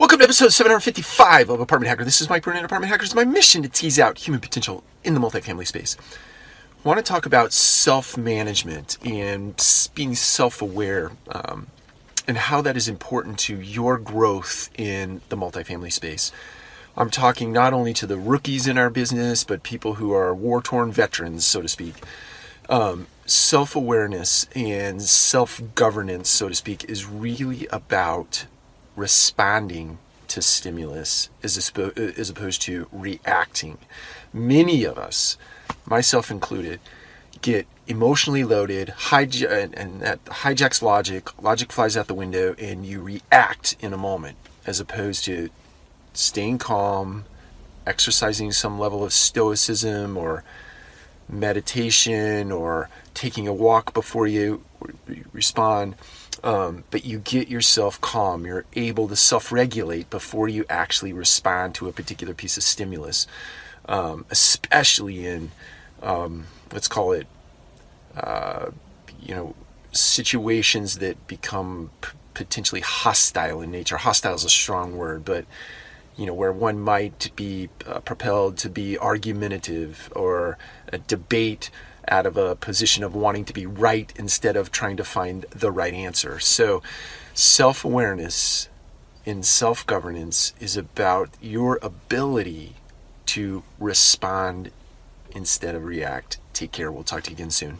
Welcome to episode 755 of Apartment Hacker. This is Mike Burnett, Apartment Hacker. It's my mission to tease out human potential in the multifamily space. I want to talk about self management and being self aware um, and how that is important to your growth in the multifamily space. I'm talking not only to the rookies in our business, but people who are war torn veterans, so to speak. Um, self awareness and self governance, so to speak, is really about responding to stimulus as, as opposed to reacting. Many of us, myself included, get emotionally loaded, hijack, and that hijacks logic. Logic flies out the window, and you react in a moment, as opposed to staying calm, exercising some level of stoicism or meditation, or taking a walk before you respond um, but you get yourself calm. You're able to self regulate before you actually respond to a particular piece of stimulus, um, especially in, um, let's call it, uh, you know, situations that become p- potentially hostile in nature. Hostile is a strong word, but you know, where one might be uh, propelled to be argumentative or debate out of a position of wanting to be right instead of trying to find the right answer. So, self awareness in self governance is about your ability to respond instead of react. Take care. We'll talk to you again soon.